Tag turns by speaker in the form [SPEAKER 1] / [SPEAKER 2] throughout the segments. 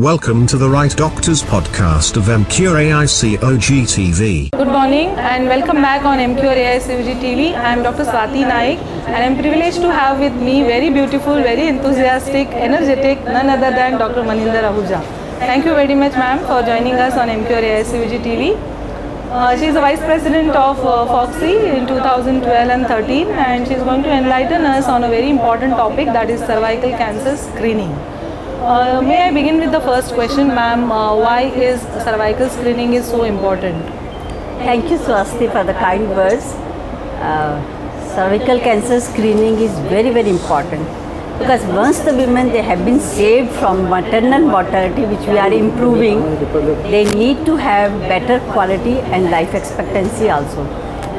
[SPEAKER 1] Welcome to the Right Doctors podcast of Emcure AICOG TV.
[SPEAKER 2] Good morning and welcome back on Emcure AICOG TV. I am Dr. Swati Naik and I am privileged to have with me very beautiful, very enthusiastic, energetic, none other than Dr. Maninder Ahuja. Thank you very much ma'am for joining us on Emcure AICOG TV. Uh, she is the Vice President of uh, FOGSI in 2012 and 13 and she is going to enlighten us on a very important topic that is cervical cancer screening. Uh, may I begin with the first question, ma'am? Uh, why is cervical screening is so important?
[SPEAKER 3] Thank you, Swasti, for the kind words. Uh, cervical cancer screening is very, very important because once the women they have been saved from maternal mortality, which we are improving, they need to have better quality and life expectancy also.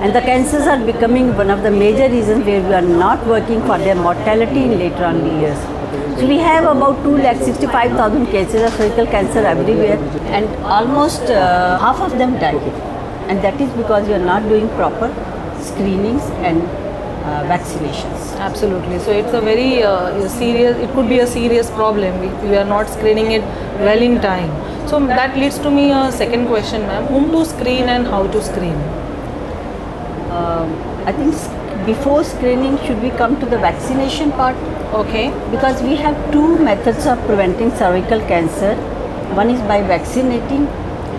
[SPEAKER 3] And the cancers are becoming one of the major reasons where we are not working for their mortality in later on years. So we have about 2 lakh 65,000 cases of cervical cancer everywhere and almost uh, half of them die. And that is because we are not doing proper screenings and uh, vaccinations.
[SPEAKER 2] Absolutely. So it's a very uh, serious. It could be a serious problem if we are not screening it well in time. So that leads to me a second question, ma'am. Whom to screen and how to screen?
[SPEAKER 3] Um, I think before screening, should we come to the vaccination part?
[SPEAKER 2] Okay.
[SPEAKER 3] Because we have two methods of preventing cervical cancer. One is by vaccinating,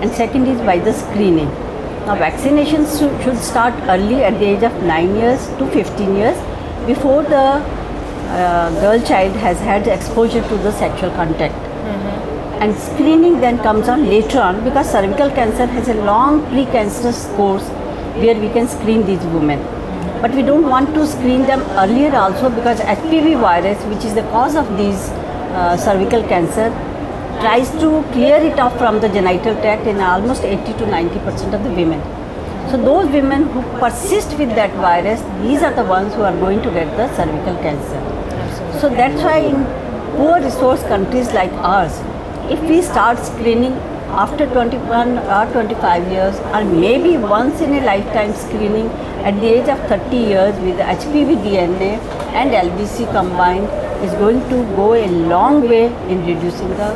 [SPEAKER 3] and second is by the screening. Now, vaccinations should, start early at the age of 9 years to 15 years before the uh, girl child has had exposure to the sexual contact. And screening then comes on later on because cervical cancer has a long precancerous course where we can screen these women. But we don't want to screen them earlier also because HPV virus, which is the cause of these uh, cervical cancer, tries to clear it off from the genital tract in almost 80 to 90 percent of the women. So those women who persist with that virus, these are the ones who are going to get the cervical cancer. So that's why in poor resource countries like ours, if we start screening after 21 or 25 years or maybe once in a lifetime screening at the age of 30 years with HPV DNA and LBC combined is going to go a long way in reducing the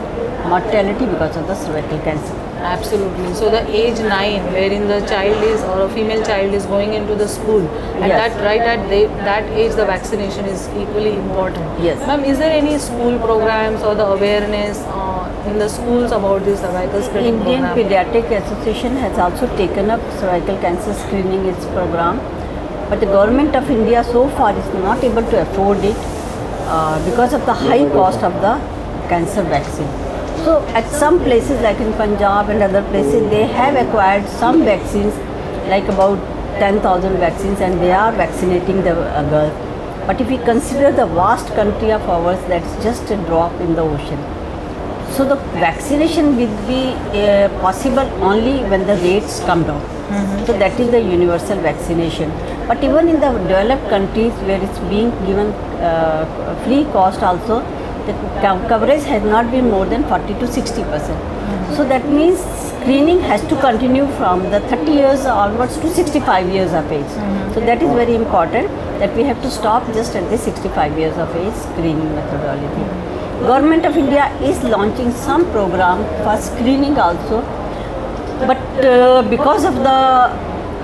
[SPEAKER 3] mortality because of the cervical cancer.
[SPEAKER 2] Absolutely. So the age nine, wherein the child is or a female child is going into the school, and
[SPEAKER 3] Yes.
[SPEAKER 2] that right at they, that age, the vaccination is equally important.
[SPEAKER 3] Yes.
[SPEAKER 2] Ma'am, is there any school programs or the awareness uh, in the schools about this cervical screening
[SPEAKER 3] Indian
[SPEAKER 2] program?
[SPEAKER 3] Pediatric Association has also taken up cervical cancer screening its program, but the government of India so far is not able to afford it uh, because of the high cost of the cancer vaccine. So at some places like in Punjab and other places, they have acquired some vaccines, like about 10,000 vaccines, and they are vaccinating the uh, girl. But if we consider the vast country of ours, that's just a drop in the ocean. So the vaccination will be uh, possible only when the rates come down. So that is the universal vaccination. But even in the developed countries where it's being given uh, free cost also, the co- coverage has not been more than 40 to 60 percent. So that means screening has to continue from the 30 years onwards to 65 years of age. So that is very important that we have to stop just at the 65 years of age screening methodology. Government of India is launching some program for screening also, but uh, because of the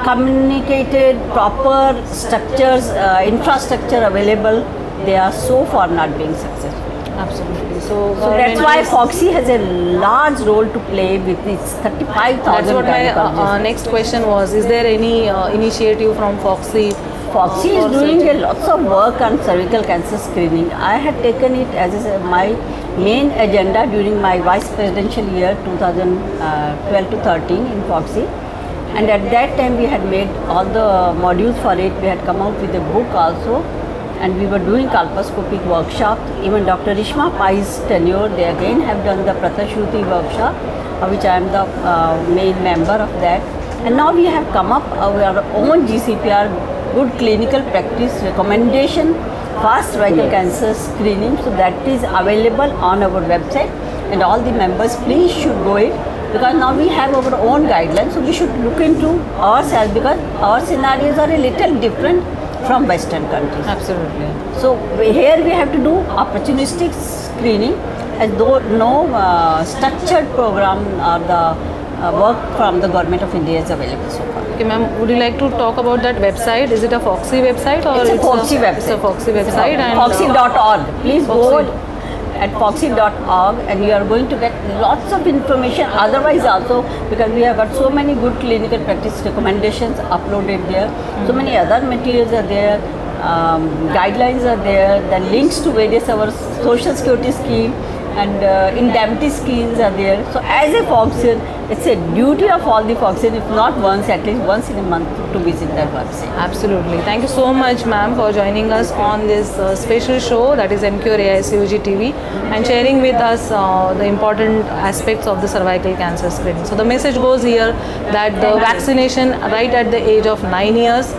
[SPEAKER 3] communicated proper structures, uh, infrastructure available, they are so far not being successful.
[SPEAKER 2] Absolutely. So,
[SPEAKER 3] So that's why FOGSI has a large role to play with its 35,000
[SPEAKER 2] That's what my uh, uh, next question was. Is there any uh, initiative from FOGSI?
[SPEAKER 3] FOGSI
[SPEAKER 2] uh,
[SPEAKER 3] is doing a lots of work on cervical cancer screening. I had taken it as a, my main agenda during my vice presidential year 2012 to 13 in FOGSI. And at that time we had made all the modules for it. We had come out with a book also. And we were doing colposcopic workshop. Even Dr. Rishma Pai's tenure, they again have done the Pratashuti workshop, of which I am the uh, main member of that. And now we have come up our own GCPR, good clinical practice recommendation for cervical cancer screening. So that is available on our website, and all the members please should go it because now we have our own guidelines. So we should look into ourselves because our scenarios are a little different from Western countries.
[SPEAKER 2] Absolutely.
[SPEAKER 3] So we- here we have to do opportunistic screening as though no uh, structured program or the uh, work from the government of India is available so far.
[SPEAKER 2] Okay, ma'am, would you like to talk about that website? Is it a FOGSI website or
[SPEAKER 3] It's a FOGSI website.
[SPEAKER 2] It's a FOGSI website and
[SPEAKER 3] FOGSI.org. Please
[SPEAKER 2] FOGSI.
[SPEAKER 3] go at fogsi.org and you are going to get lots of information otherwise also because we have got so many good clinical practice recommendations uploaded there. So many other materials are there um, guidelines are there the links to various our social security scheme and uh, indemnity schemes are there so as a foxian it's a duty of all the foxian if not once at least once in a month to visit that website
[SPEAKER 2] Absolutely. Thank you so much, ma'am, for joining us on this uh, special show that is Emcure AICOG TV and sharing with us uh, the important aspects of the cervical cancer screening. So, the message goes here that the vaccination right at the age of 9 years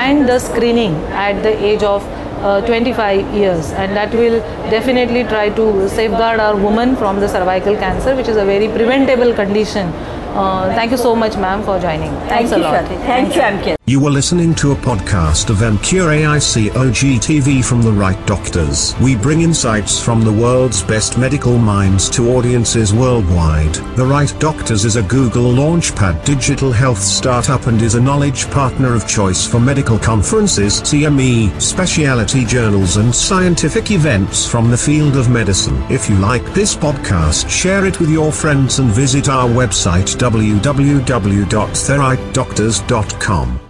[SPEAKER 2] and the screening at the age of uh, 25 years and that will definitely try to safeguard our woman from the cervical cancer which is a very preventable condition. Uh, thank you so much ma'am for joining. Thanks
[SPEAKER 3] thank
[SPEAKER 2] a
[SPEAKER 3] you
[SPEAKER 2] lot.
[SPEAKER 3] Shruti. thank you MK
[SPEAKER 1] You were listening to a podcast of Emcure AICOG TV from the right doctors. We bring insights from the world's best medical minds to audiences worldwide. The Right Doctors is a Google Launchpad digital health startup and is a knowledge partner of choice for medical conferences, CME, specialty journals and scientific events from the field of medicine. If you like this podcast, share it with your friends and visit our website www.therightdoctors.com.